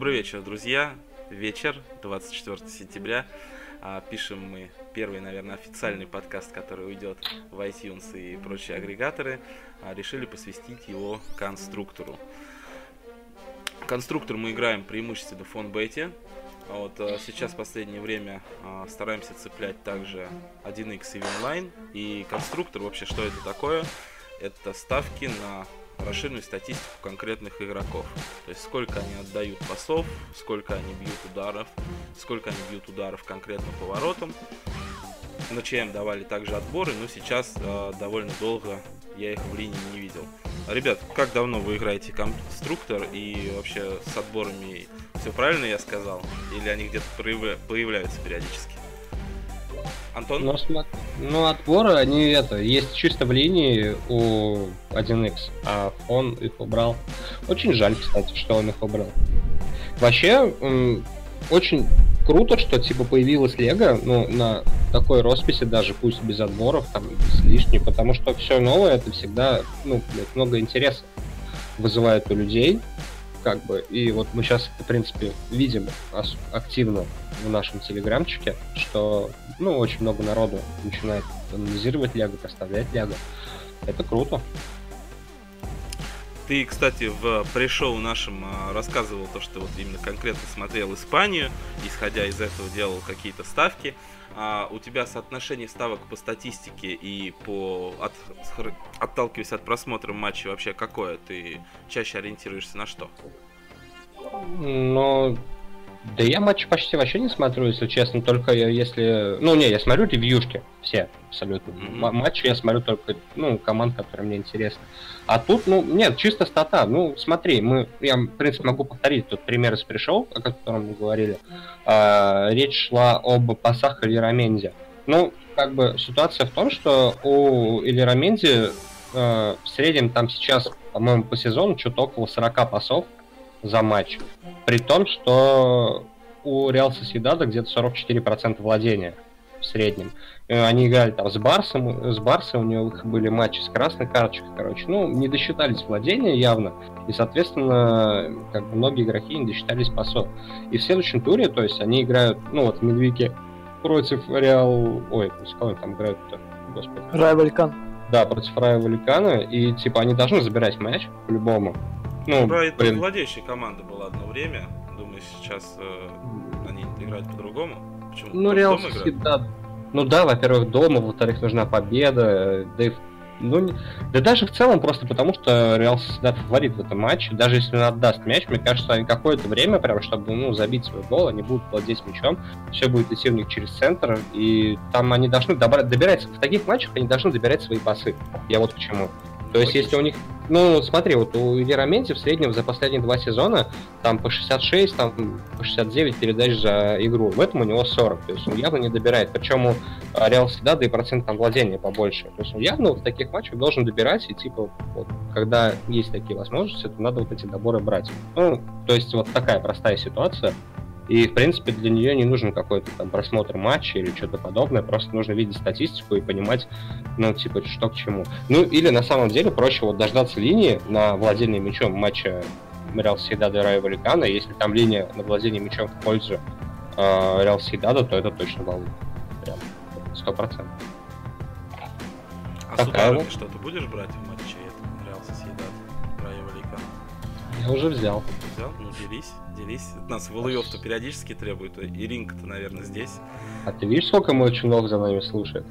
Добрый вечер, друзья. Вечер, 24 сентября. А, пишем мы первый, наверное, официальный подкаст, который уйдет в iTunes и прочие агрегаторы. А, решили посвятить его конструктору. Конструктор мы играем преимущественно в фонбете. А вот сейчас в последнее время стараемся цеплять также 1x и Winline. И конструктор вообще что это такое? Это ставки на расширенную статистику конкретных игроков. То есть сколько они отдают пасов, сколько они бьют ударов, сколько они бьют ударов конкретно поворотом. На ЧМ давали также отборы, но сейчас э, довольно долго я их в линии не видел. Ребят, как давно вы играете конструктор и вообще с отборами все правильно я сказал? Или они где-то появляются периодически? Антон? Ну, ну, отборы, они это, есть чисто в линии у 1x, а он их убрал. Очень жаль, кстати, что он их убрал. Вообще, очень круто, что типа появилась Лего, ну, на такой росписи даже, пусть без отборов, там, без лишнего, потому что все новое, это всегда, ну, блядь, много интереса вызывает у людей как бы. И вот мы сейчас, в принципе, видим активно в нашем телеграмчике, что, ну, очень много народу начинает анализировать Лего, поставлять Лего. Это круто. Ты, кстати, в пришел нашем а, рассказывал то, что вот именно конкретно смотрел Испанию, исходя из этого делал какие-то ставки. А у тебя соотношение ставок по статистике и по от, отталкиваясь от просмотра матча вообще какое? Ты чаще ориентируешься на что? Ну, да я матч почти вообще не смотрю, если честно, только если... Ну, не, я смотрю ревьюшки, все, абсолютно. Mm-hmm. Матчи я смотрю только, ну, команд, которые мне интересны. А тут, ну, нет, чисто стата. Ну, смотри, мы, я, в принципе, могу повторить тот пример из пришел, о котором мы говорили. А, речь шла об пасах Ильяраменде. Ну, как бы ситуация в том, что у Ильяраменди э, в среднем там сейчас, по-моему, по сезону что-то около 40 пасов за матч. При том, что у Реал Соседада где-то 44% владения в среднем. Э, они играли там с Барсом, с Барсом, у него были матчи с красной карточкой, короче. Ну, не досчитались владения явно. И, соответственно, как бы многие игроки не досчитались пасов. И в следующем туре, то есть они играют, ну вот, Медвики против Реал... Ой, с кого там играют-то? Господи. Рай Валикан. Да, против Рая Валикана. И, типа, они должны забирать матч, по-любому. Ну, Брайт блин. владеющая команда была одно время. Думаю, сейчас э, они играют по-другому. Почему? Ну, Реал да. Ну да, во-первых, дома, во-вторых, нужна победа. Да и ну, да даже в целом просто потому, что Реал Соседат фаворит в этом матче. Даже если он отдаст мяч, мне кажется, они какое-то время, прям, чтобы ну, забить свой гол, они будут владеть мячом, все будет идти у них через центр, и там они должны добра- добирать, в таких матчах они должны добирать свои пасы. Я вот к чему. То есть, если у них... Ну, смотри, вот у Вераменти в среднем за последние два сезона там по 66, там по 69 передач за игру. В этом у него 40. То есть он явно не добирает. Причем у а, Реал всегда, да и процент там владения побольше. То есть он явно в таких матчах должен добирать. И типа, вот, когда есть такие возможности, то надо вот эти доборы брать. Ну, то есть вот такая простая ситуация. И, в принципе, для нее не нужен какой-то там просмотр матча или что-то подобное, просто нужно видеть статистику и понимать, ну, типа, что к чему. Ну, или на самом деле проще вот дождаться линии на владение мячом матча Реал Сейдада и Райо Валикана. Если там линия на владение мячом в пользу э, Реал Сейдада, то это точно волна. Прям сто процентов. А Такая вот. что, ты будешь брать в матче Реал Соседат, Райо Валикана? Я уже взял. Взял? Ну, делись делись. Нас Валуев-то периодически требует, и Ринг-то, наверное, здесь. А ты видишь, сколько мой чунок за нами слушает?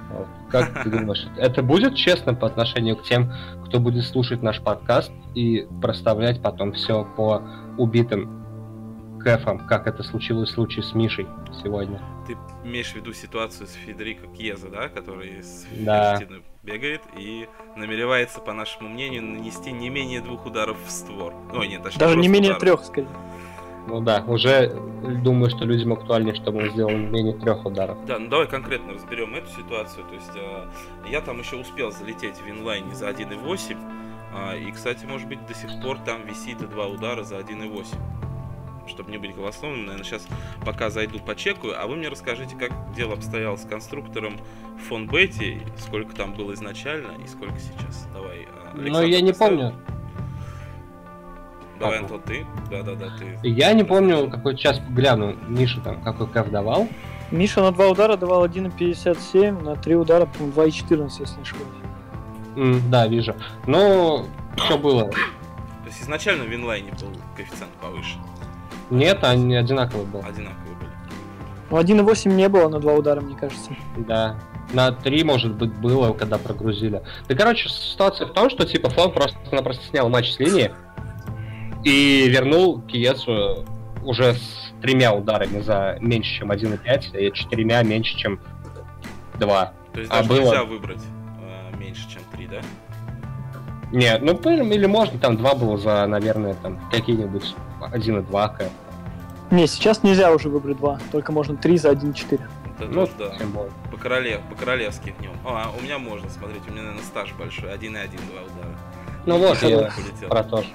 Как ты думаешь, это будет честно по отношению к тем, кто будет слушать наш подкаст и проставлять потом все по убитым кэфам, как это случилось в случае с Мишей сегодня? Ты имеешь в виду ситуацию с Федерико Кьеза, да, который с да. бегает и намеревается, по нашему мнению, нанести не менее двух ударов в створ. Ой, нет, точнее, Даже не менее ударов. трех, скорее. Ну да, уже думаю, что людям актуальнее, чтобы он сделал менее трех ударов. Да, ну давай конкретно разберем эту ситуацию. То есть э, я там еще успел залететь в инлайне за 1.8. Э, а, и, кстати, может быть, до сих пор там висит и два удара за 1.8 чтобы не быть голословным, наверное, сейчас пока зайду почекаю, а вы мне расскажите, как дело обстояло с конструктором фон Бетти, сколько там было изначально и сколько сейчас. Давай. Александр, ну, я не помню. Давай, Антон, ты? Да-да-да, ты. Я не помню, какой час гляну, Миша там какой кэф давал. Миша на два удара давал 1,57, на три удара, по-моему, 2,14, если не ошибаюсь. Mm, да, вижу. Но что было? То есть изначально в инлайне был коэффициент повыше? Нет, они одинаковые были. Одинаковые были. Ну, 1,8 не было на два удара, мне кажется. Да. На 3, может быть, было, когда прогрузили. Да, короче, ситуация в том, что, типа, Флон просто-напросто снял матч с линии и вернул Киесу уже с тремя ударами за меньше, чем 1,5, и четырьмя меньше, чем 2. То есть а даже было... нельзя выбрать э, меньше, чем 3, да? Нет, ну или можно, там 2 было за, наверное, там какие-нибудь 1,2 к. Не, сейчас нельзя уже выбрать 2, только можно 3 за 1,4. Это ну, да. По, королев, по королевски в нем. А, у меня можно смотреть, у меня, наверное, стаж большой. 1 и 1, 2 удара. Ну вот, я про то же.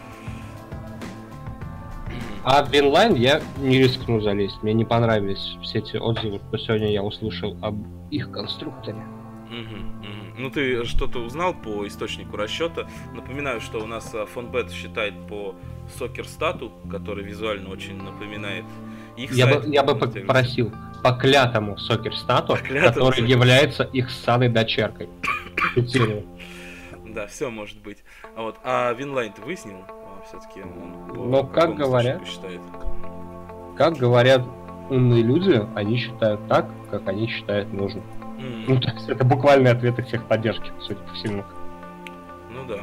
А в Винлайн я не рискну залезть. Мне не понравились все эти отзывы, что сегодня я услышал об их конструкторе. Угу, угу. Ну ты что-то узнал по источнику расчета. Напоминаю, что у нас фонбет считает по Сокер стату, который визуально очень напоминает их я сайт. Бы, я бы попросил по клятому Сокер стату, который является их ссаной дочеркой. Да, все может быть. А вот, а Винлайн ты выяснил? все-таки он Но как говорят, считает. как говорят умные люди, они считают так, как они считают нужным. Mm. Ну, то есть это буквальный ответ их техподдержки, судя по всему. Ну да,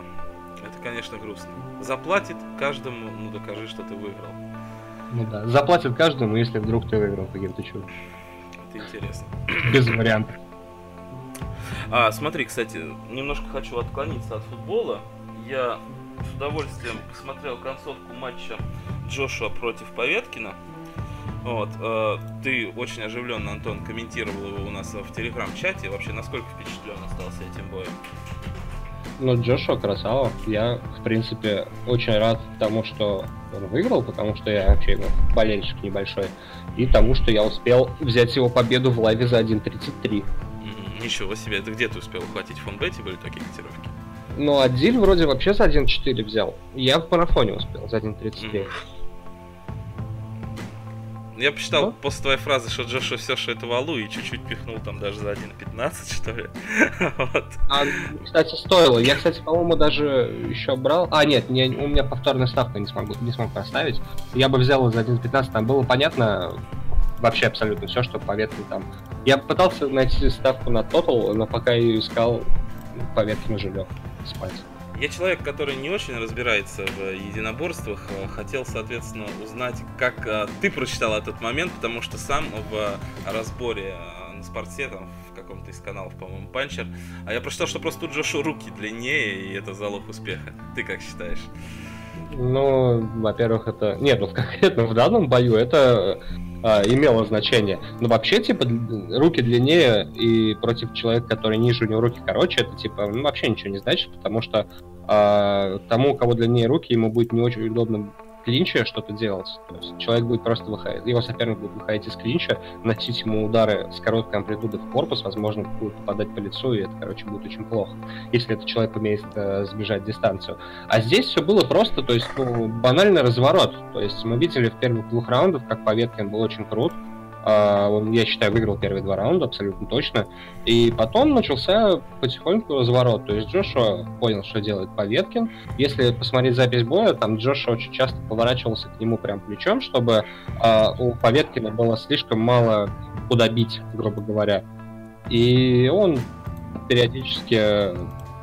это, конечно, грустно. Заплатит каждому, ну докажи, что ты выиграл. Ну да, заплатит каждому, если вдруг ты выиграл каким-то чудом. Это интересно. Без вариантов. А, смотри, кстати, немножко хочу отклониться от футбола. Я с удовольствием посмотрел концовку матча Джошуа против Поветкина. Вот, э, ты очень оживленно, Антон, комментировал его у нас в телеграм-чате. Вообще, насколько впечатлен остался этим боем? Ну, Джошуа красава. Я, в принципе, очень рад тому, что он выиграл, потому что я вообще его болельщик небольшой. И тому, что я успел взять его победу в лайве за 1.33. Ничего себе, это где ты успел ухватить в фонбете были такие котировки? Ну, Адиль вроде вообще за 1.4 взял. Я в марафоне успел за 1.33. Mm. Я посчитал ну? после твоей фразы, что Джоша все, что это валу, и чуть-чуть пихнул там даже за 1.15, что ли. вот. А, кстати, стоило. Я, кстати, по-моему, даже еще брал... А, нет, не, у меня повторная ставка не, смогу, не смог поставить. Я бы взял за 1.15, там было понятно вообще абсолютно все, что по ветке там. Я пытался найти ставку на Total, но пока я ее искал, по ветке жалел спать. Я человек, который не очень разбирается в единоборствах, э, хотел, соответственно, узнать, как э, ты прочитал этот момент, потому что сам в разборе э, на спорте, там, в каком-то из каналов, по-моему, Панчер, а я прочитал, что просто тут Джошу руки длиннее, и это залог успеха. Ты как считаешь? Ну, во-первых, это... Нет, ну конкретно в данном бою это а, имело значение. Но вообще, типа, руки длиннее и против человека, который ниже, у него руки короче, это, типа, ну, вообще ничего не значит, потому что а, тому, у кого длиннее руки, ему будет не очень удобно клинче что-то делать. То есть человек будет просто выходить, его соперник будет выходить из клинча, носить ему удары с короткой амплитудой в корпус, возможно, будет попадать по лицу, и это, короче, будет очень плохо, если этот человек умеет э, сбежать дистанцию. А здесь все было просто, то есть, ну, банальный разворот. То есть мы видели в первых двух раундах, как Поветкин был очень крут, он, я считаю, выиграл первые два раунда абсолютно точно. И потом начался потихоньку разворот. То есть Джошуа понял, что делает Поветкин. Если посмотреть запись боя, там Джошуа очень часто поворачивался к нему прям плечом, чтобы а, у Поветкина было слишком мало куда бить, грубо говоря. И он периодически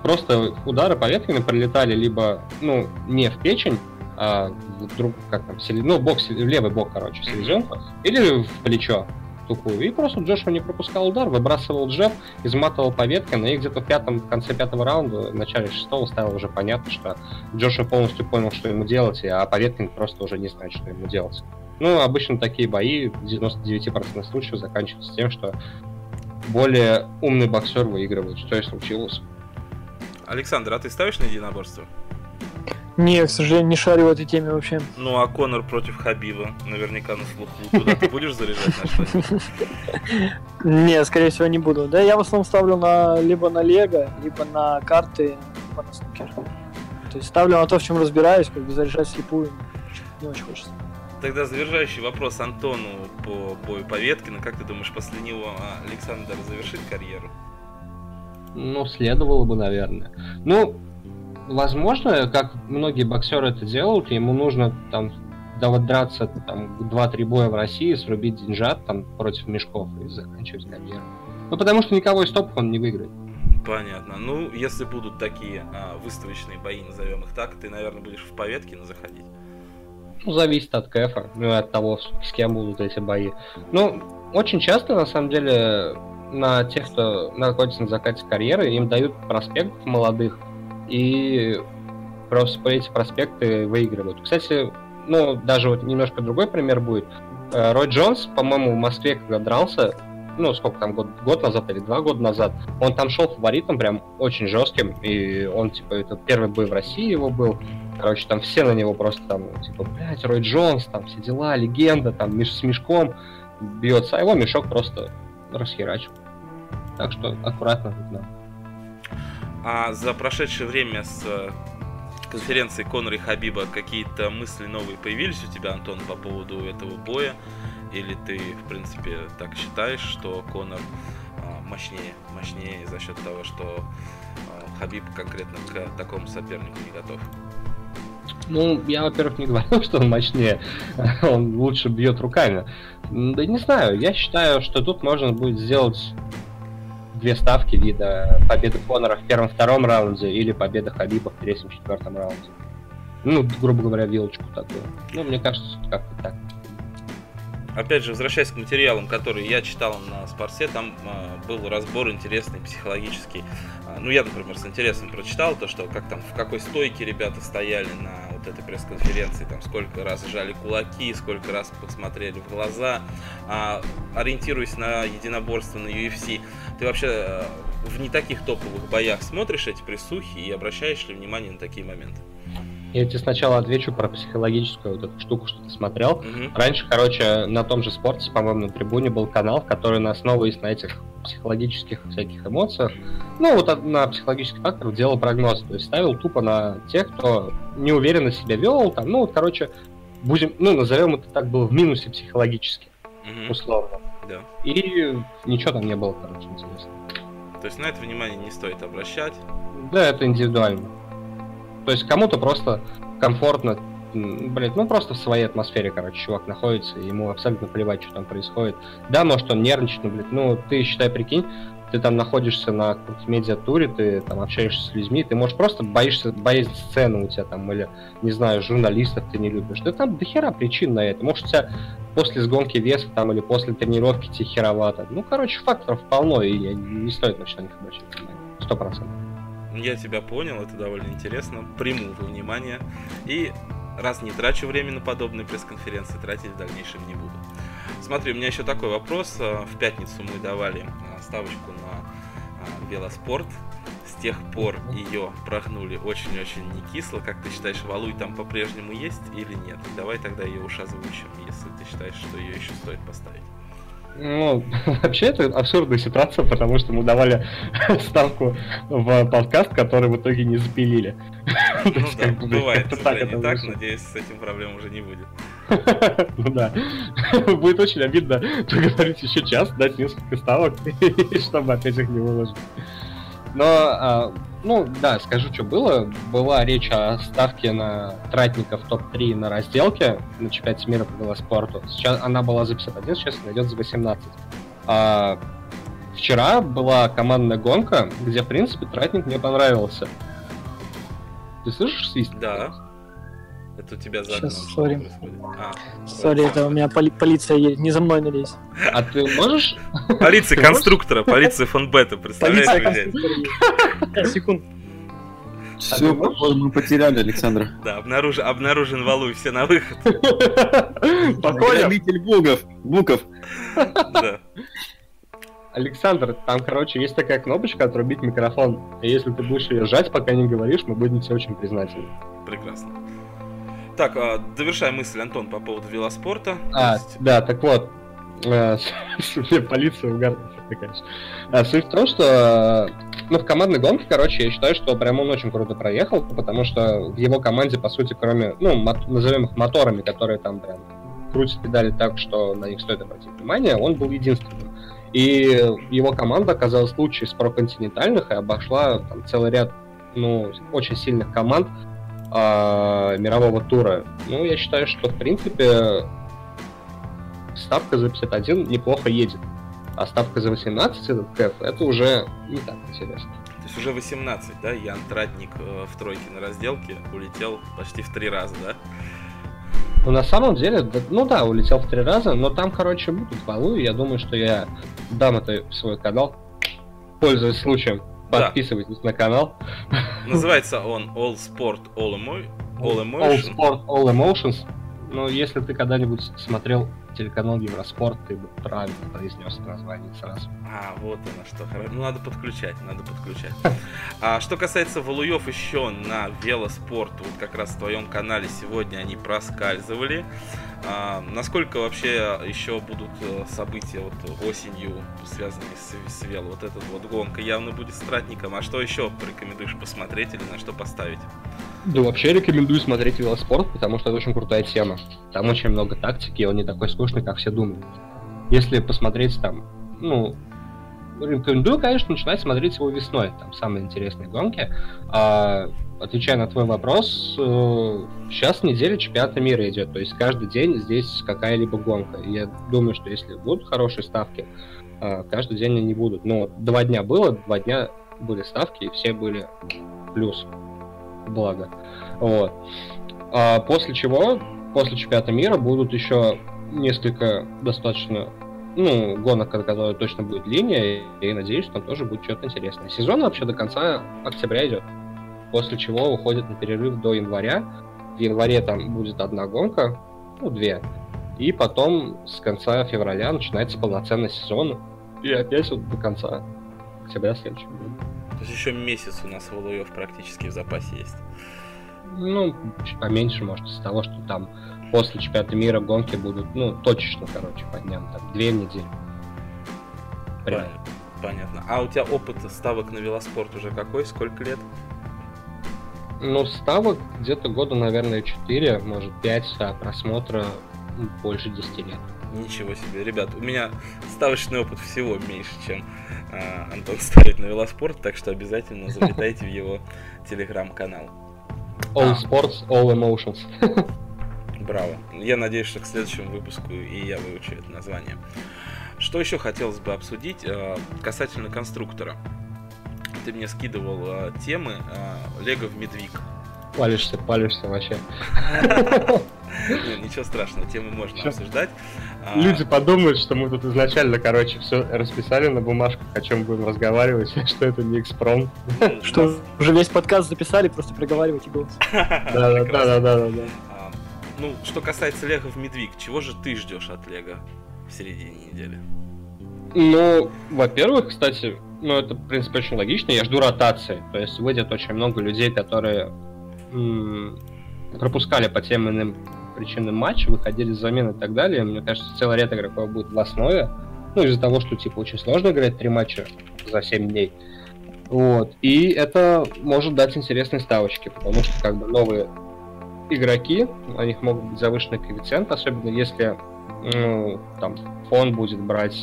просто удары Поветкина прилетали либо ну, не в печень, а, друг, как там, сель... ну, бок, левый бок, короче, селезенку, или в плечо тупую. И просто Джошуа не пропускал удар, выбрасывал джеб, изматывал по веткам, и где-то в пятом, в конце пятого раунда, в начале шестого стало уже понятно, что Джошуа полностью понял, что ему делать, а Поветкин просто уже не знает, что ему делать. Ну, обычно такие бои в 99% случаев заканчиваются тем, что более умный боксер выигрывает, что и случилось. Александр, а ты ставишь на единоборство? Не, к сожалению, не шарю в этой теме вообще. Ну, а Конор против Хабиба наверняка на слуху. Туда ты будешь заряжать на что-нибудь? Не, скорее всего, не буду. Да, я в основном ставлю на либо на Лего, либо на карты, либо на снукер. То есть ставлю на то, в чем разбираюсь, как бы заряжать слепую. не очень хочется. Тогда завершающий вопрос Антону по бою по Веткину. Как ты думаешь, после него Александр завершит карьеру? Ну, следовало бы, наверное. Ну, возможно, как многие боксеры это делают, ему нужно там да вот драться там 2-3 боя в России, срубить деньжат там против мешков и заканчивать карьеру. Ну, потому что никого из топов он не выиграет. Понятно. Ну, если будут такие а, выставочные бои, назовем их так, ты, наверное, будешь в Поветкино заходить. Ну, зависит от кэфа, ну и от того, с кем будут эти бои. Ну, очень часто, на самом деле, на тех, кто находится на закате карьеры, им дают проспект молодых, и просто по эти проспекты выигрывают. Кстати, ну, даже вот немножко другой пример будет. Э, Рой Джонс, по-моему, в Москве, когда дрался, ну, сколько там, год, год назад или два года назад, он там шел фаворитом прям очень жестким, и он, типа, это первый бой в России его был, короче, там все на него просто там, типа, блядь, Рой Джонс, там все дела, легенда, там, с мешком бьется, а его мешок просто расхерачил. Так что аккуратно, да. А за прошедшее время с э, конференции Конора и Хабиба какие-то мысли новые появились у тебя, Антон, по поводу этого боя? Или ты, в принципе, так считаешь, что Конор а, мощнее, мощнее за счет того, что а, Хабиб конкретно к такому сопернику не готов? Ну, я, во-первых, не говорил, что он мощнее. Он лучше бьет руками. Да не знаю, я считаю, что тут можно будет сделать две ставки вида победы Конора в первом-втором раунде или победа Хабиба в третьем-четвертом раунде. Ну, грубо говоря, вилочку такую. Ну, мне кажется, как-то так опять же, возвращаясь к материалам, которые я читал на Спарсе, там э, был разбор интересный, психологический. Э, ну, я, например, с интересом прочитал то, что как там, в какой стойке ребята стояли на вот этой пресс-конференции, там, сколько раз сжали кулаки, сколько раз посмотрели в глаза, э, ориентируясь на единоборство на UFC. Ты вообще э, в не таких топовых боях смотришь эти присухи и обращаешь ли внимание на такие моменты? Я тебе сначала отвечу про психологическую вот эту штуку, что ты смотрел. Mm-hmm. Раньше, короче, на том же спорте, по-моему, на трибуне был канал, который на основываясь на этих психологических всяких эмоциях, ну, вот на психологических факторах делал прогноз. То есть ставил тупо на тех, кто неуверенно себя вел, там, ну, вот, короче, будем, ну, назовем это так, было в минусе психологически, mm-hmm. условно. Да. И ничего там не было, короче, интересно. То есть на это внимание не стоит обращать? Да, это индивидуально. То есть кому-то просто комфортно, блин, ну просто в своей атмосфере, короче, чувак находится, и ему абсолютно плевать, что там происходит. Да, может он нервничает, но, блин, ну ты считай, прикинь, ты там находишься на медиатуре, ты там общаешься с людьми, ты, можешь просто боишься, боязнь сцены у тебя там, или, не знаю, журналистов ты не любишь. Да там дохера причин на это. Может, у тебя после сгонки веса там или после тренировки тебе херовато. Ну, короче, факторов полно, и не стоит на них обращать внимание. Сто процентов. Я тебя понял, это довольно интересно. Приму во внимание. И раз не трачу время на подобные пресс-конференции, тратить в дальнейшем не буду. Смотри, у меня еще такой вопрос. В пятницу мы давали а, ставочку на а, велоспорт. С тех пор ее прогнули очень-очень не кисло. Как ты считаешь, Валуй там по-прежнему есть или нет? Давай тогда ее уж озвучим, если ты считаешь, что ее еще стоит поставить. Ну, вообще это абсурдная ситуация, потому что мы давали ставку в подкаст, который в итоге не запилили. Ну да, бывает, не так, надеюсь, с этим проблем уже не будет. Ну да. Будет очень обидно поговорить еще час, дать несколько ставок, чтобы опять их не выложить. Но, а, ну да, скажу, что было. Была речь о ставке на тратников топ-3 на разделке на чемпионате мира по велоспорту. Сейчас она была за 51, сейчас она идет за 18. А, вчера была командная гонка, где, в принципе, тратник мне понравился. Ты слышишь свист? Да. Это у тебя за Сейчас, сори. А, сори, это у меня поли- полиция едет, не за мной налезь. А ты можешь? Полиция конструктора, полиция фонбета, представляешь? Полиция Секунд. Все, похоже, мы потеряли Александра. Да, обнаружен, обнаружен валуй, все на выход. Грабитель Бугов. Буков. Да. Александр, там, короче, есть такая кнопочка «Отрубить микрофон». И если ты будешь ее жать, пока не говоришь, мы будем тебе очень признательны. Прекрасно. Так, а, довершай мысль, Антон, по поводу велоспорта. А, да, так вот. полиция угарная, конечно. А, суть в том, что ну, в командной гонке, короче, я считаю, что прям он очень круто проехал, потому что в его команде, по сути, кроме, ну, назовем их моторами, которые там прям крутят педали так, что на них стоит обратить внимание, он был единственным. И его команда оказалась лучшей из проконтинентальных и обошла там, целый ряд ну, очень сильных команд э, мирового тура. Ну, я считаю, что, в принципе, ставка за 51 неплохо едет. А ставка за 18 этот кэф, это уже не так интересно. То есть уже 18, да? Ян Тратник э, в тройке на разделке улетел почти в три раза, да? Ну, на самом деле, ну да, улетел в три раза, но там, короче, будут баллы, я думаю, что я дам это в свой канал, пользуясь случаем. Подписывайтесь да. на канал. Называется он All Sport All, Emo... All Emotions. All Sport All Emotions. Ну, если ты когда-нибудь смотрел телеканал Евроспорт, ты бы правильно произнес название сразу. А, вот оно что. Ну, надо подключать, надо подключать. А что касается валуев еще на велоспорт, вот как раз в твоем канале сегодня они проскальзывали. А, насколько вообще еще будут э, события вот осенью, связанные с, с вело? Вот эта вот гонка явно будет стратником. А что еще порекомендуешь посмотреть или на что поставить? Да вообще рекомендую смотреть велоспорт, потому что это очень крутая тема. Там очень много тактики, он не такой скучный, как все думают. Если посмотреть там, ну, рекомендую, конечно, начинать смотреть его весной. Там самые интересные гонки. А, отвечая на твой вопрос, э, сейчас неделя чемпионата мира идет. То есть каждый день здесь какая-либо гонка. И я думаю, что если будут хорошие ставки, э, каждый день они будут. Но два дня было, два дня были ставки, и все были плюс. Благо. Вот. А после чего, после чемпионата мира будут еще несколько достаточно ну, гонок, которые точно будет линия, и надеюсь, что там тоже будет что-то интересное. Сезон вообще до конца октября идет, после чего уходит на перерыв до января. В январе там будет одна гонка, ну, две, и потом с конца февраля начинается полноценный сезон, и опять вот до конца октября следующего года. То есть еще месяц у нас Валуев практически в запасе есть. Ну, чуть поменьше, может, из того, что там после чемпионата мира гонки будут, ну, точечно, короче, по дням, там, две недели. Понятно. Понятно. А у тебя опыт ставок на велоспорт уже какой? Сколько лет? Ну, ставок где-то года, наверное, 4, может, 5, а просмотра больше 10 лет. Ничего себе, ребят, у меня ставочный опыт всего меньше, чем э, Антон ставит на велоспорт, так что обязательно залетайте в его телеграм-канал. All. Sports, All Emotions. Браво. Я надеюсь, что к следующему выпуску и я выучу это название. Что еще хотелось бы обсудить э, касательно конструктора? Ты мне скидывал э, темы э, Лего в Медвиг. Палишься, палишься вообще. Ничего страшного, темы можно обсуждать. А, Люди подумают, что мы тут изначально, короче, все расписали на бумажках, о чем будем разговаривать, что это не экспром. Что уже весь подкаст записали, просто приговаривайте голос. Да, да, да, да, да. Ну, что касается Лего в Медвиг, чего же ты ждешь от Лего в середине недели? Ну, во-первых, кстати, ну, это, в принципе, очень логично. Я жду ротации. То есть выйдет очень много людей, которые м- пропускали по тем иным причинам матча, выходили с замены и так далее. Мне кажется, целый ряд игроков будет в основе. Ну, из-за того, что, типа, очень сложно играть три матча за 7 дней. Вот. И это может дать интересные ставочки, потому что, как бы, новые игроки, у них могут быть завышенный коэффициент, особенно если ну, там, фон будет брать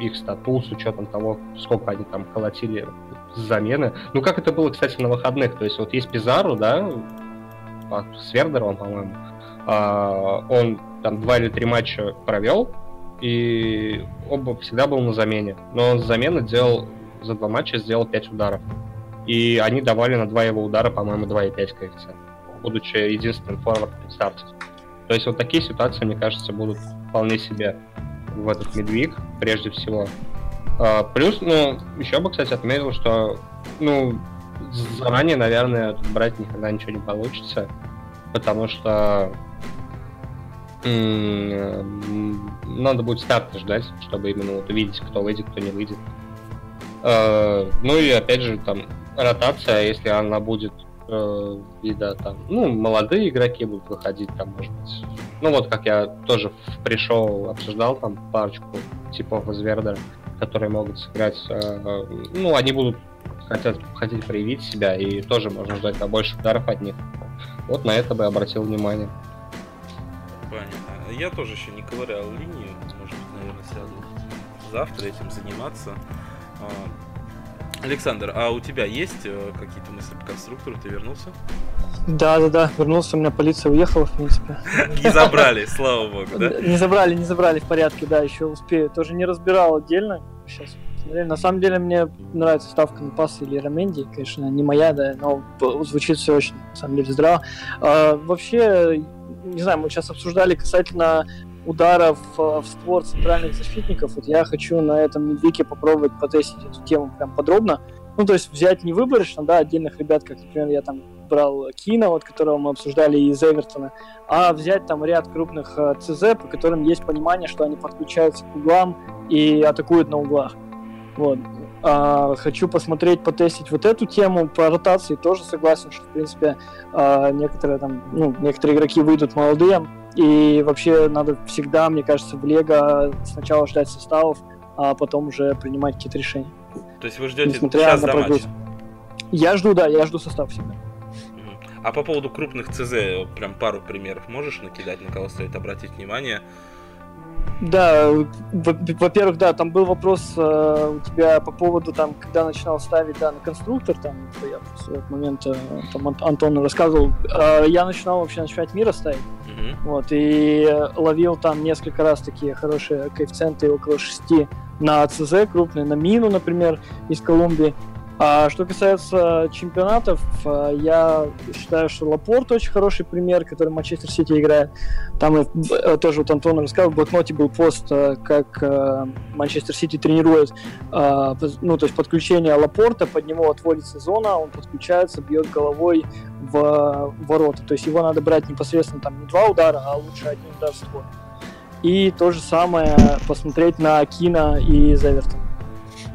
их статус с учетом того, сколько они там колотили замены. Ну, как это было, кстати, на выходных. То есть вот есть Пизару, да, с Вердером, по-моему. А, он там два или три матча провел, и оба всегда был на замене. Но он с замены делал, за два матча сделал 5 ударов. И они давали на два его удара, по-моему, 2,5 коэффициент будучи единственным форвардом в старте. То есть вот такие ситуации, мне кажется, будут вполне себе в этот медвиг, прежде всего. А, плюс, ну, еще бы, кстати, отметил, что, ну, заранее, наверное, брать никогда ничего не получится, потому что надо будет старта ждать, чтобы именно вот увидеть, кто выйдет, кто не выйдет. А, ну и опять же, там, ротация, если она будет э, вида там, ну, молодые игроки будут выходить там, может быть. Ну вот, как я тоже пришел, обсуждал там парочку типов из Вердера, которые могут сыграть, э, ну, они будут хотят, хотеть проявить себя, и тоже можно ждать побольше ударов от них. Вот на это бы обратил внимание. Понятно. Я тоже еще не ковырял линию, может быть, наверное, сяду завтра этим заниматься. Александр, а у тебя есть э, какие-то мысли по конструктору? Ты вернулся? Да, да, да, вернулся, у меня полиция уехала, в принципе. Не забрали, слава богу, да? Не забрали, не забрали, в порядке, да, еще успею. Тоже не разбирал отдельно, сейчас на самом деле мне нравится ставка на пас или Раменди, конечно, не моя, да, но звучит все очень, на самом деле, здраво. А, вообще, не знаю, мы сейчас обсуждали касательно ударов в створ центральных защитников. Вот я хочу на этом медвике попробовать потестить эту тему прям подробно. Ну, то есть взять не выборочно, да, отдельных ребят, как, например, я там брал Кина, вот, которого мы обсуждали из Эвертона, а взять там ряд крупных э, ЦЗ, по которым есть понимание, что они подключаются к углам и атакуют на углах. Вот. А, хочу посмотреть, потестить вот эту тему. По ротации тоже согласен, что, в принципе, а, некоторые там, ну, некоторые игроки выйдут молодые, и вообще надо всегда, мне кажется, в Лего сначала ждать составов, а потом уже принимать какие-то решения. То есть вы ждете сейчас до матча? Я жду, да, я жду состав всегда. А по поводу крупных ЦЗ, прям пару примеров можешь накидать, на кого стоит обратить внимание? Да, во-первых, да, там был вопрос э, у тебя по поводу там, когда начинал ставить да, на конструктор, там я в этот момент э, там Антон рассказывал, э, я начинал вообще на чемпионат мира ставить, mm-hmm. вот и ловил там несколько раз такие хорошие коэффициенты около 6 на ЦЗ крупные, на Мину, например, из Колумбии. А что касается чемпионатов, а, я считаю, что Лапорт очень хороший пример, который Манчестер Сити играет. Там и, э, тоже вот Антон рассказал, в блокноте был пост, э, как э, Манчестер Сити тренирует, ну, то есть подключение Лапорта, под него отводится зона, он подключается, бьет головой в ворота. То есть его надо брать непосредственно там не два удара, а лучше один удар в створ. И то же самое посмотреть на Кина и Завертон.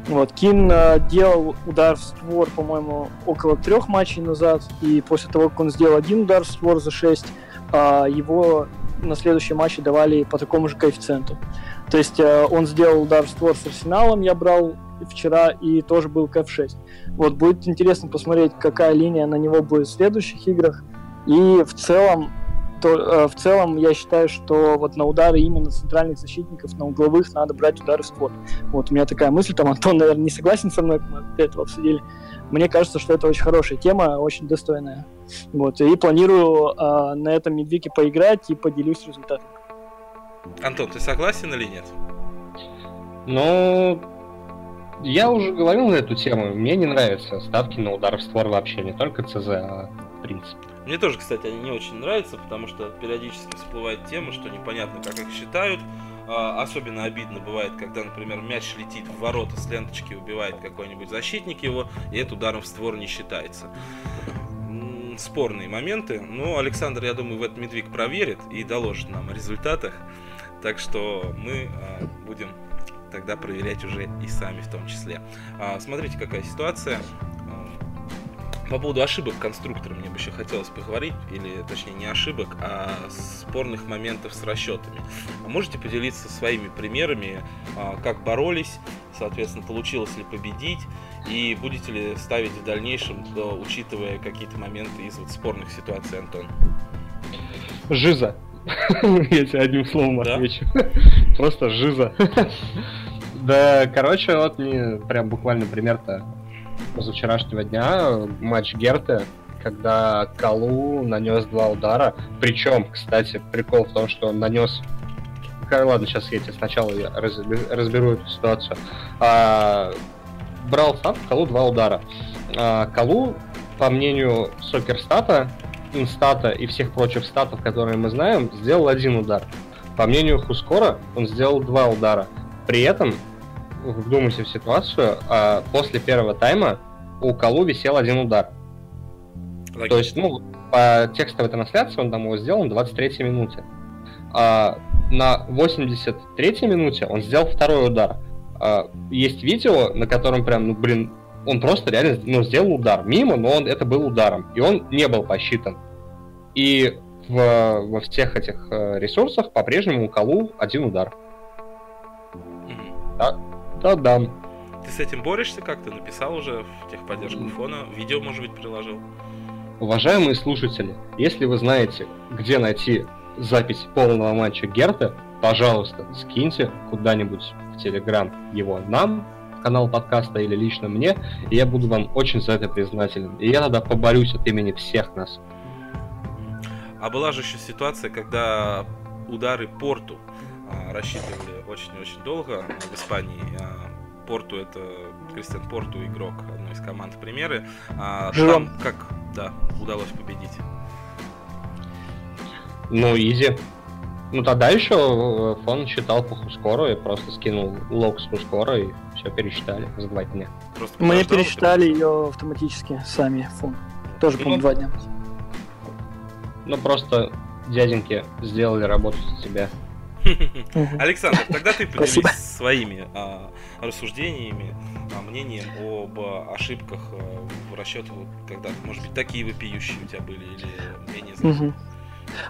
Вот, Кин э, делал удар в створ, по-моему, около трех матчей назад, и после того, как он сделал один удар в створ за 6, э, его на следующие матчи давали по такому же коэффициенту. То есть э, он сделал удар в створ с Арсеналом, я брал вчера, и тоже был КФ-6. Вот, будет интересно посмотреть, какая линия на него будет в следующих играх. И в целом то э, в целом я считаю, что вот на удары именно центральных защитников, на угловых надо брать удары в створ. Вот у меня такая мысль, там Антон, наверное, не согласен со мной, мы этого обсудили. Мне кажется, что это очень хорошая тема, очень достойная. Вот, и планирую э, на этом медвике поиграть и поделюсь результатом. Антон, ты согласен или нет? Ну, я уже говорил на эту тему. Мне не нравятся ставки на удар в створ вообще, не только ЦЗ, а в принципе. Мне тоже, кстати, они не очень нравятся, потому что периодически всплывает тема, что непонятно, как их считают. А, особенно обидно бывает, когда, например, мяч летит в ворота с ленточки, убивает какой-нибудь защитник его, и это ударом в створ не считается. Спорные моменты. Но Александр, я думаю, в этот медвиг проверит и доложит нам о результатах. Так что мы а, будем тогда проверять уже и сами в том числе. А, смотрите, какая ситуация. По поводу ошибок конструктора мне бы еще хотелось поговорить, или точнее не ошибок, а спорных моментов с расчетами. А можете поделиться своими примерами, а, как боролись, соответственно, получилось ли победить, и будете ли ставить в дальнейшем, учитывая какие-то моменты из вот спорных ситуаций, Антон? Жиза. Я тебе одним словом отвечу. Просто жиза. Да, короче, вот мне прям буквально пример-то позавчерашнего дня матч Герты, когда Калу нанес два удара. Причем, кстати, прикол в том, что он нанес ладно, сейчас я тебе сначала я разберу эту ситуацию. А, брал сам Калу два удара. А, Калу, по мнению Сокерстата, Инстата и всех прочих статов, которые мы знаем, сделал один удар. По мнению Хускора, он сделал два удара. При этом вдумайся в ситуацию, а после первого тайма у Калу висел один удар. Логично. То есть, ну, по текстовой трансляции он там его сделал на 23-й минуте. А на 83-й минуте он сделал второй удар. А, есть видео, на котором прям, ну, блин, он просто реально ну, сделал удар мимо, но он, это был ударом, и он не был посчитан. И в, во всех этих э, ресурсах по-прежнему у Калу один удар. Да, да, да. Ты с этим борешься как-то? Написал уже в техподдержку фона? Видео, может быть, приложил? Уважаемые слушатели, если вы знаете, где найти запись полного матча Герта, пожалуйста, скиньте куда-нибудь в Телеграм его нам, канал подкаста или лично мне, и я буду вам очень за это признателен. И я тогда поборюсь от имени всех нас. А была же еще ситуация, когда удары Порту а, рассчитывали очень-очень долго в Испании. Порту это Кристиан Порту, игрок одной из команд примеры. А, там как, да, удалось победить. Ну, изи. Ну, тогда еще э, фон считал по хускору и просто скинул лог с хускора и все пересчитали за два дня. Просто Мы пересчитали ее автоматически сами фон. Тоже, по-моему, два дня. Ну, просто дяденьки сделали работу за тебя. Александр, тогда ты поделись своими а, рассуждениями, а, мнением об ошибках а, в расчете, вот, когда, может быть, такие вопиющие у тебя были или заметные. Мгм.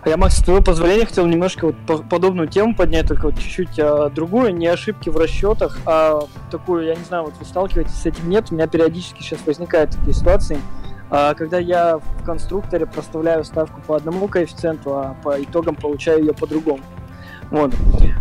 А я, Макс, с твоего позволения хотел немножко вот по- подобную тему поднять, только вот чуть-чуть а, другую, не ошибки в расчетах, а такую, я не знаю, вот вы сталкиваетесь с этим, нет, у меня периодически сейчас возникают такие ситуации, а, когда я в конструкторе проставляю ставку по одному коэффициенту, а по итогам получаю ее по другому. Вот.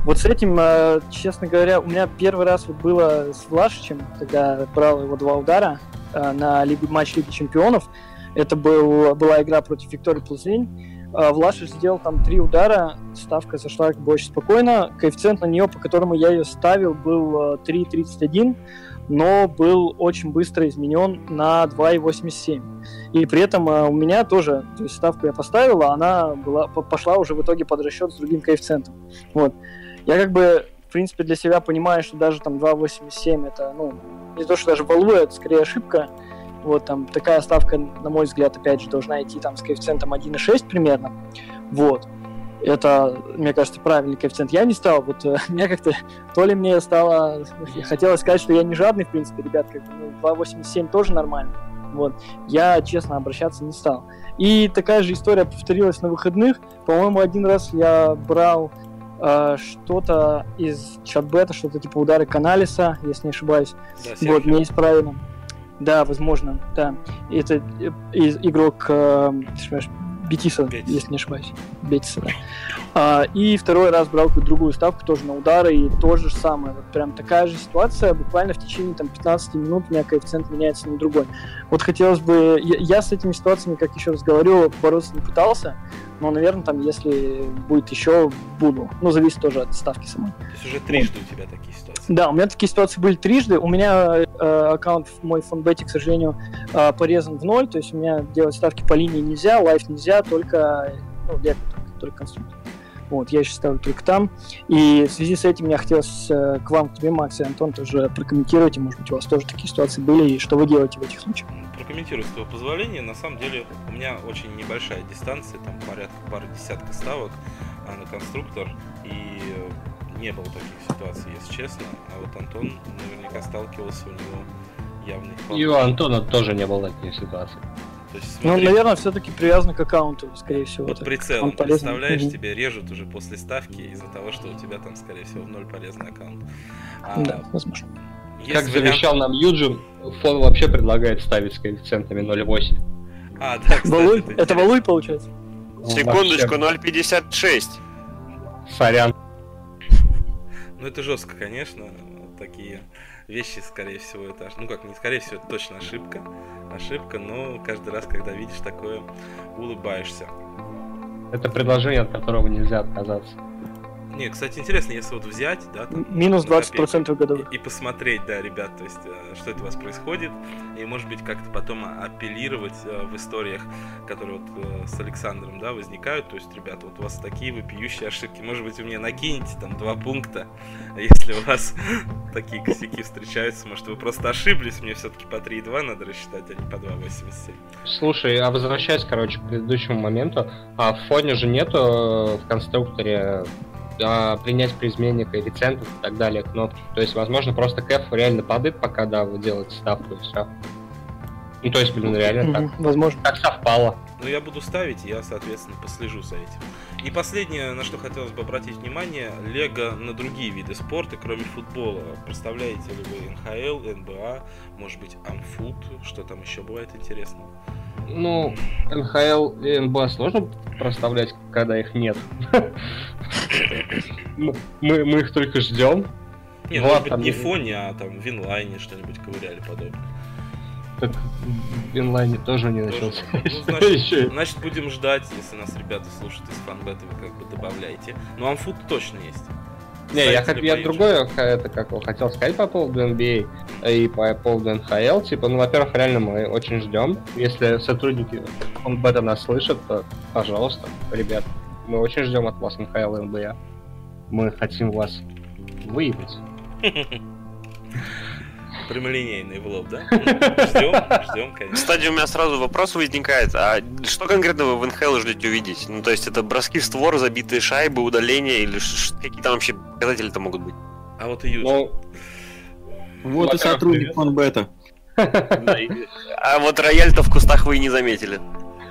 Вот с этим, а, честно говоря, у меня первый раз вот было с Влашичем, когда брал его два удара а, на Лиге, матч Лиги Чемпионов. Это был, была игра против Виктории Плзень. А, Влашич сделал там три удара, ставка зашла очень спокойно. Коэффициент на нее, по которому я ее ставил, был а, 3.31, но был очень быстро изменен на 2.87. И при этом а, у меня тоже, то есть ставку я поставил, а она была, по- пошла уже в итоге под расчет с другим коэффициентом. Вот. Я как бы, в принципе, для себя понимаю, что даже там 2.87 это, ну, не то, что даже валуя, это скорее ошибка. Вот там такая ставка, на мой взгляд, опять же, должна идти там с коэффициентом 1.6 примерно. Вот. Это, мне кажется, правильный коэффициент. Я не стал, вот э, меня как-то, то ли мне стало, хотелось сказать, что я не жадный, в принципе, ребят, как ну, 2.87 тоже нормально. Вот. Я, честно, обращаться не стал. И такая же история повторилась на выходных. По-моему, один раз я брал э, что-то из чат-бета, что-то типа удары Каналиса, если не ошибаюсь. Да, Вот, мне исправили. Да, возможно, да. Это э, игрок э, Бетиса, Бетис. если не ошибаюсь. Бетиса, да. А, и второй раз брал какую-то другую ставку, тоже на удары, и то же самое. Вот прям такая же ситуация, буквально в течение там, 15 минут у меня коэффициент меняется на другой. Вот хотелось бы... Я, я с этими ситуациями, как еще раз говорю, бороться не пытался, но, наверное, там, если будет еще, буду. Ну, зависит тоже от ставки самой. То есть уже трижды у тебя такие ситуации. Да, у меня такие ситуации были трижды. У меня э, аккаунт в мой фонбете, к сожалению, э, порезан в ноль. То есть у меня делать ставки по линии нельзя, лайф нельзя, только ну, лего только, только конструктор. Вот, я сейчас ставлю только там. И в связи с этим я хотел э, к вам, к тебе, Макс и Антон, тоже прокомментировать. Может быть, у вас тоже такие ситуации были, и что вы делаете в этих случаях. Прокомментирую с твоего позволения. На самом деле у меня очень небольшая дистанция, там порядка пары десятка ставок а, на конструктор. И э, не было таких ситуаций, если честно. А вот Антон наверняка сталкивался, у него явный И у Антона тоже не было таких ситуаций. То есть, Ну, наверное, все-таки привязано к аккаунту, скорее всего. вот так. прицелом, он представляешь, Мгм. тебе режут уже после ставки из-за того, что у тебя там, скорее всего, в ноль полезный аккаунт. А, Да, возможно. Как вариант- завещал нам Юджин, фон вообще предлагает ставить с коэффициентами 0,8. А, да, кстати, Валуй? это. Валуй, получается? Секундочку, Вообще, 0.56. Сорян. Ну, это жестко, конечно. Вот Такие вещи, скорее всего, это... Ну, как, не скорее всего, это точно ошибка. Ошибка, но каждый раз, когда видишь такое, улыбаешься. Это предложение, от которого нельзя отказаться. Не, кстати, интересно, если вот взять, да, там, Минус на копейку 20% годовых. И, и посмотреть, да, ребят, то есть, э, что это у вас происходит, и, может быть, как-то потом апеллировать э, в историях, которые вот э, с Александром, да, возникают, то есть, ребята, вот у вас такие вопиющие ошибки, может быть, вы мне накинете там два пункта, если у вас такие косяки встречаются, может, вы просто ошиблись, мне все-таки по 3,2 надо рассчитать, а не по 2,87. Слушай, а возвращаясь, короче, к предыдущему моменту, а в фоне же нету в конструкторе а, принять при измене коэффициентов и так далее кнопки. То есть, возможно, просто кэф реально падает, пока, да, вы делаете ставку и все. Ну, то есть, блин, реально так. Возможно. Так совпало. Ну, я буду ставить, я, соответственно, послежу за этим. И последнее, на что хотелось бы обратить внимание, Лего на другие виды спорта, кроме футбола. Представляете ли вы НХЛ, НБА, может быть, Амфут, что там еще бывает интересного? Ну, НХЛ и НБА сложно проставлять, когда их нет. мы, мы их только ждем. Не, ну, может быть, не в фоне, а там в инлайне что-нибудь ковыряли подобное. Так в инлайне тоже не начался. Ну, значит, значит, будем ждать, если нас ребята слушают из фанбета, вы как бы добавляйте. Ну, амфут точно есть. Не, я, я другое это как хотел сказать по поводу NBA и по поводу NHL. Типа, ну, во-первых, реально мы очень ждем. Если сотрудники фанбета нас слышат, то, пожалуйста, ребят, мы очень ждем от вас NHL и NBA. Мы хотим вас выявить. Прямолинейный в лоб, да? Ждем, ждем, конечно. Кстати, у меня сразу вопрос возникает. А что конкретно вы в НХЛ ждете увидеть? Ну, то есть это броски в створ, забитые шайбы, удаления или какие там вообще показатели-то могут быть? А вот и Юджин. Ну, вот и сотрудник фанбета. А вот рояль-то в кустах вы и не заметили.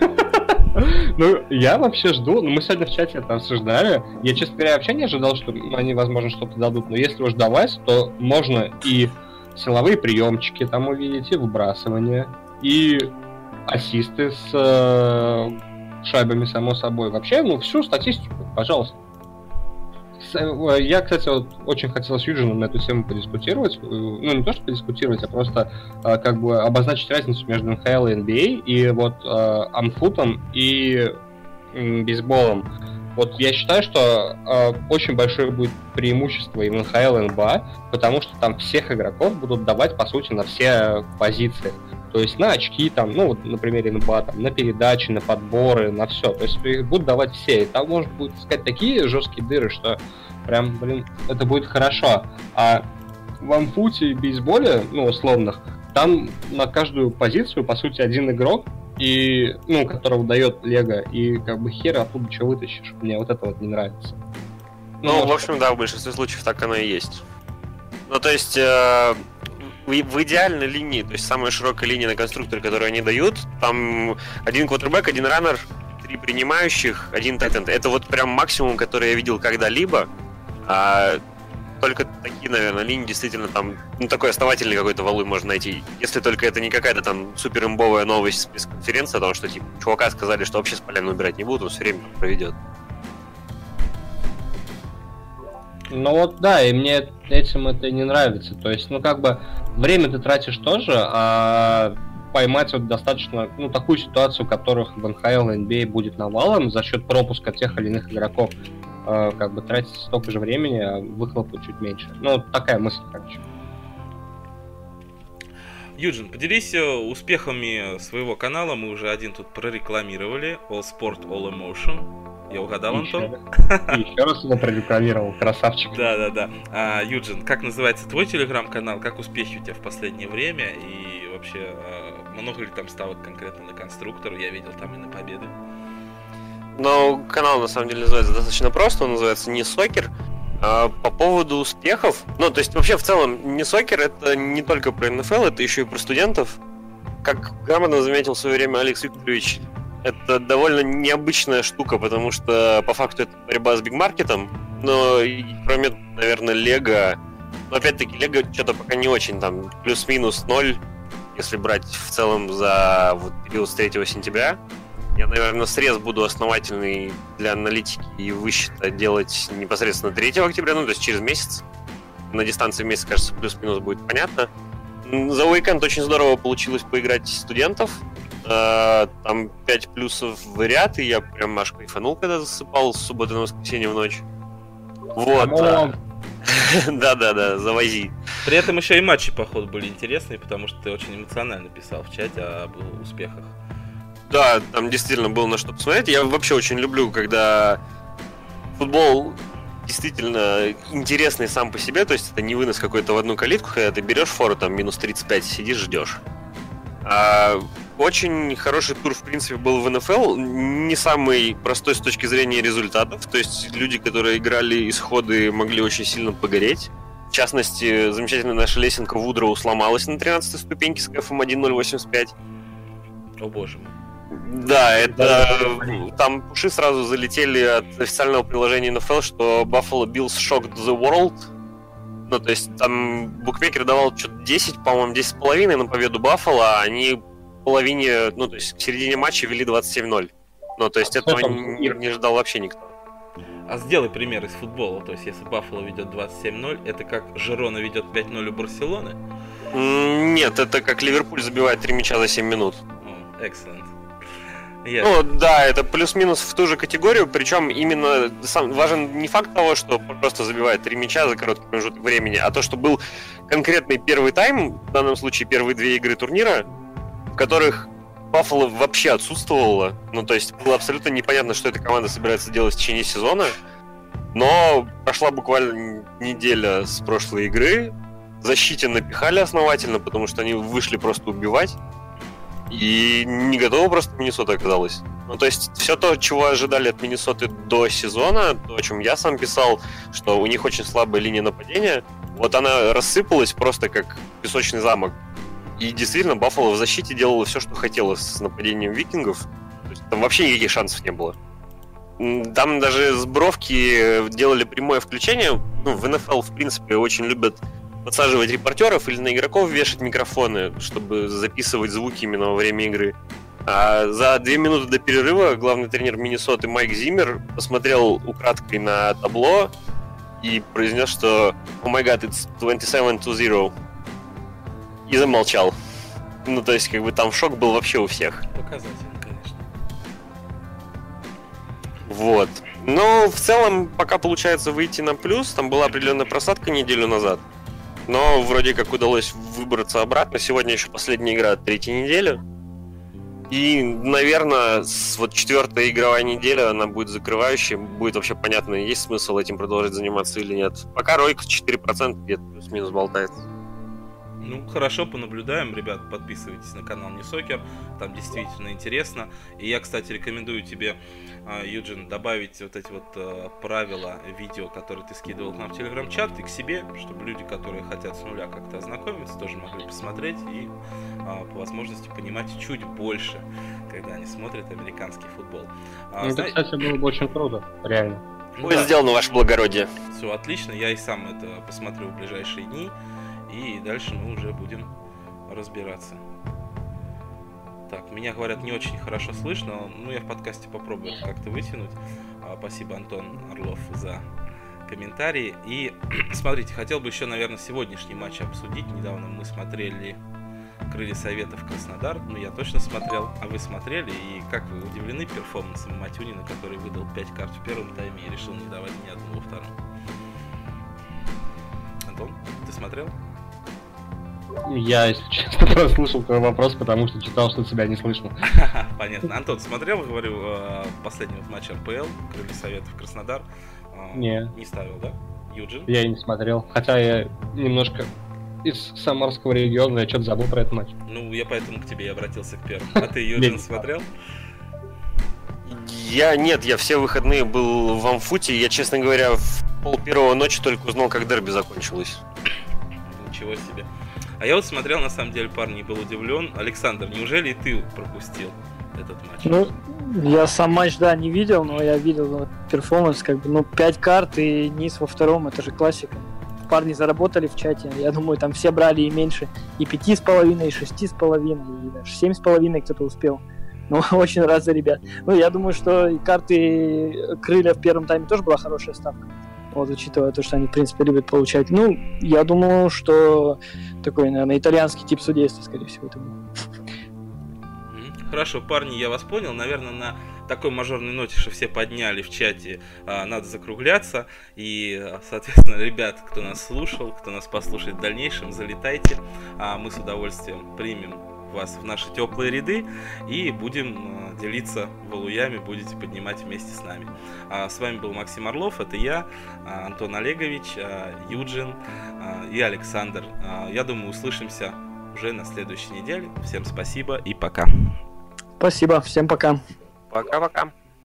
Ну, я вообще жду, ну, мы сегодня в чате это обсуждали. Я, честно говоря, вообще не ожидал, что они, возможно, что-то дадут. Но если уж давать, то можно и силовые приемчики там увидите, выбрасывание и ассисты с э, шайбами, само собой. Вообще, ну, всю статистику, пожалуйста. Э, я, кстати, вот очень хотел с Юджином на эту тему подискутировать. Э, ну, не то, что подискутировать, а просто э, как бы обозначить разницу между НХЛ и NBA и вот э, амфутом и бейсболом. Вот я считаю, что э, очень большое будет преимущество и в НХЛ, и НБА, потому что там всех игроков будут давать, по сути, на все позиции. То есть на очки, там, ну, вот, на примере НБА, там, на передачи, на подборы, на все. То есть их будут давать все. И там можно будет искать такие жесткие дыры, что прям, блин, это будет хорошо. А в амфуте и бейсболе, ну, условных, там на каждую позицию, по сути, один игрок, и, ну, которого дает Лего, и как бы хер оттуда что вытащишь. Мне вот это вот не нравится. Ну, ну в общем, да, в большинстве случаев так оно и есть. Ну, то есть, э, в, в идеальной линии, то есть самая широкая линия на конструкторе, которую они дают, там один квотербек, один раннер, три принимающих, один тайтенд. Это вот прям максимум, который я видел когда-либо. А только такие, наверное, линии действительно там, ну, такой основательный какой-то валуй можно найти. Если только это не какая-то там супер имбовая новость с конференции, о том, что, типа, чувака сказали, что вообще с поляны убирать не будут, он все время проведет. Ну вот да, и мне этим это не нравится. То есть, ну как бы время ты тратишь тоже, а поймать вот достаточно, ну, такую ситуацию, которых в НХЛ и NBA будет навалом за счет пропуска тех или иных игроков как бы тратить столько же времени, а выхлопу чуть меньше. Ну, такая мысль, короче. Юджин, поделись э, успехами своего канала. Мы уже один тут прорекламировали. All Sport, All Emotion. Я угадал, Антон? Еще раз его прорекламировал, красавчик. Да, да, да. А, Юджин, как называется твой телеграм-канал? Как успехи у тебя в последнее время? И вообще, а, много ли там ставок конкретно на конструктору? Я видел там и на победы. Но канал на самом деле называется достаточно просто, он называется не сокер. А по поводу успехов, ну то есть вообще в целом не сокер это не только про НФЛ, это еще и про студентов. Как грамотно заметил в свое время Алекс Викторович, это довольно необычная штука, потому что по факту это борьба с бигмаркетом, но кроме, наверное, Лего, но опять-таки Лего что-то пока не очень там плюс-минус ноль, если брать в целом за вот период с 3 сентября. Я, наверное, срез буду основательный для аналитики и высчета делать непосредственно 3 октября, ну, то есть через месяц. На дистанции месяц, кажется, плюс-минус будет понятно. За уикенд очень здорово получилось поиграть студентов. Э, там 5 плюсов в ряд, и я прям аж кайфанул, когда засыпал с субботы на воскресенье в ночь. Вот. Да-да-да, завози. При этом еще и матчи, походу, были интересные, потому что ты очень эмоционально писал в чате об успехах да, там действительно было на что посмотреть. Я вообще очень люблю, когда футбол действительно интересный сам по себе, то есть это не вынос какой-то в одну калитку, когда ты берешь фору, там минус 35, сидишь, ждешь. А очень хороший тур, в принципе, был в НФЛ. Не самый простой с точки зрения результатов. То есть люди, которые играли исходы, могли очень сильно погореть. В частности, замечательная наша лесенка Вудроу сломалась на 13 ступеньке с кфм 1.085. О боже мой. Да, это там пуши сразу залетели от официального приложения NFL, что Buffalo Bills shocked the world. Ну, то есть там букмекер давал что-то 10, по-моему, 10,5 на победу Баффало, а они половине, ну, то есть к середине матча вели 27-0. Ну, то есть этого не, не ждал вообще никто. А сделай пример из футбола. То есть, если Баффало ведет 27-0, это как Жерона ведет 5-0 у Барселоны? Нет, это как Ливерпуль забивает 3 мяча за 7 минут. Excellent. Yes. Ну да, это плюс-минус в ту же категорию, причем именно сам важен не факт того, что просто забивает три мяча за короткий промежуток времени, а то, что был конкретный первый тайм, в данном случае первые две игры турнира, в которых Баффало вообще отсутствовало. Ну, то есть было абсолютно непонятно, что эта команда собирается делать в течение сезона. Но прошла буквально неделя с прошлой игры. Защите напихали основательно, потому что они вышли просто убивать. И не готова просто Миннесота оказалась. Ну, то есть, все то, чего ожидали от Миннесоты до сезона, то, о чем я сам писал, что у них очень слабая линия нападения, вот она рассыпалась просто как песочный замок. И действительно, Баффало в защите делала все, что хотела с нападением викингов. То есть, там вообще никаких шансов не было. Там даже с бровки делали прямое включение. Ну, в НФЛ, в принципе, очень любят подсаживать репортеров или на игроков вешать микрофоны, чтобы записывать звуки именно во время игры. А за две минуты до перерыва главный тренер Миннесоты Майк Зиммер посмотрел украдкой на табло и произнес, что «Oh my god, it's 27-0». И замолчал. Ну, то есть, как бы там шок был вообще у всех. Показательно, конечно. Вот. Но в целом, пока получается выйти на плюс, там была определенная просадка неделю назад. Но вроде как удалось выбраться обратно. Сегодня еще последняя игра третьей недели. И, наверное, с вот четвертая игровая неделя, она будет закрывающей, будет вообще понятно, есть смысл этим продолжить заниматься или нет. Пока ройка 4% где-то плюс-минус болтается. Ну, хорошо, понаблюдаем, ребят, подписывайтесь на канал Не Сокер, там действительно интересно. И я, кстати, рекомендую тебе, а, Юджин, добавить вот эти вот э, правила видео, которые ты скидывал к нам в телеграм-чат, и к себе, чтобы люди, которые хотят с нуля как-то ознакомиться, тоже могли посмотреть и а, по возможности понимать чуть больше, когда они смотрят американский футбол. А, ну, это, кстати, было бы очень круто, реально. Будет да. сделано, ваше благородие. Все отлично, я и сам это посмотрю в ближайшие дни. И дальше мы уже будем разбираться. Так, меня, говорят, не очень хорошо слышно, но я в подкасте попробую как-то вытянуть. А, спасибо, Антон Орлов, за комментарии. И смотрите, хотел бы еще, наверное, сегодняшний матч обсудить. Недавно мы смотрели Крылья Советов Краснодар. Ну, я точно смотрел, а вы смотрели. И как вы удивлены перформансом Матюнина, который выдал 5 карт в первом тайме и решил не давать ни одну во втором? Антон, ты смотрел? Я, если честно, прослушал твой вопрос, потому что читал, что тебя не слышно. Понятно. Антон, смотрел, говорю, э, последний вот матч РПЛ, Крылья Советов Краснодар? Э, не. Не ставил, да? Юджин? Я не смотрел. Хотя я немножко из Самарского региона, я что-то забыл про этот матч. Ну, я поэтому к тебе и обратился к первому. А ты, Юджин, смотрел? Я нет, я все выходные был в Амфуте. Я, честно говоря, в пол первого ночи только узнал, как дерби закончилось. Ничего себе. А я вот смотрел, на самом деле, парни, и был удивлен. Александр, неужели и ты пропустил этот матч? Ну, я сам матч, да, не видел, но я видел перформанс, как бы, ну, 5 карт и низ во втором, это же классика. Парни заработали в чате, я думаю, там все брали и меньше, и пяти с половиной, и шести с половиной, и даже семь с половиной кто-то успел. Ну, очень рад за ребят. Ну, я думаю, что карты крылья в первом тайме тоже была хорошая ставка вот, учитывая то, что они, в принципе, любят получать. Ну, я думаю, что такой, наверное, итальянский тип судейства, скорее всего, это был. Хорошо, парни, я вас понял. Наверное, на такой мажорной ноте, что все подняли в чате, а, надо закругляться. И, соответственно, ребят, кто нас слушал, кто нас послушает в дальнейшем, залетайте. А мы с удовольствием примем вас в наши теплые ряды и будем э, делиться валуями, будете поднимать вместе с нами. А с вами был Максим Орлов, это я, а, Антон Олегович, а, Юджин и Александр. Я думаю, услышимся уже на следующей неделе. Всем спасибо и пока. Спасибо, всем пока. Пока-пока.